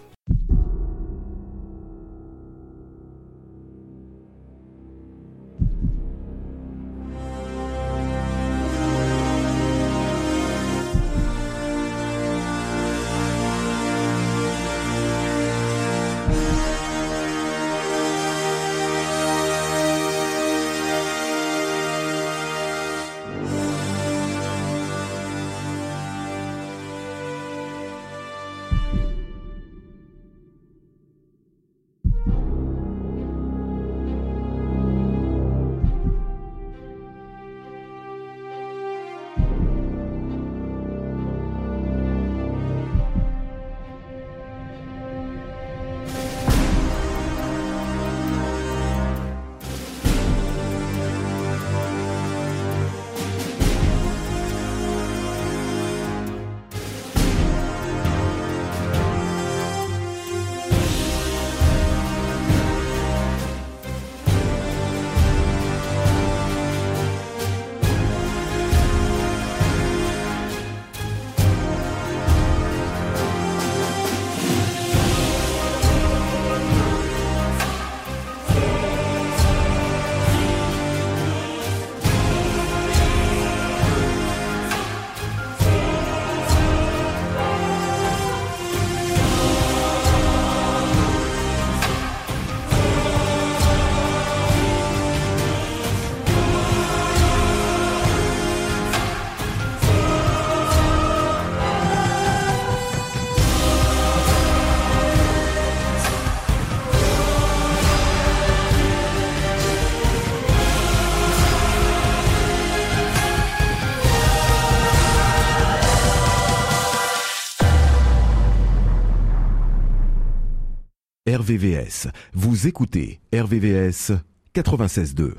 RVVS. Vous écoutez RVVS 96.2.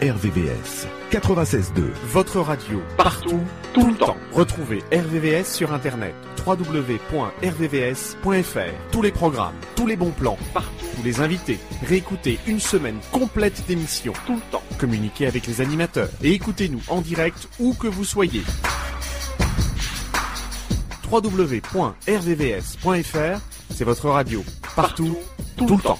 RVVS 96.2. Votre radio, partout, tout le temps. Retrouvez RVVS sur Internet. www.rvvs.fr. Tous les programmes, tous les bons plans, partout. Tous les invités. Réécoutez une semaine complète d'émissions, tout le temps. Communiquez avec les animateurs et écoutez-nous en direct où que vous soyez www.rvvs.fr, c'est votre radio, partout, tout, le temps.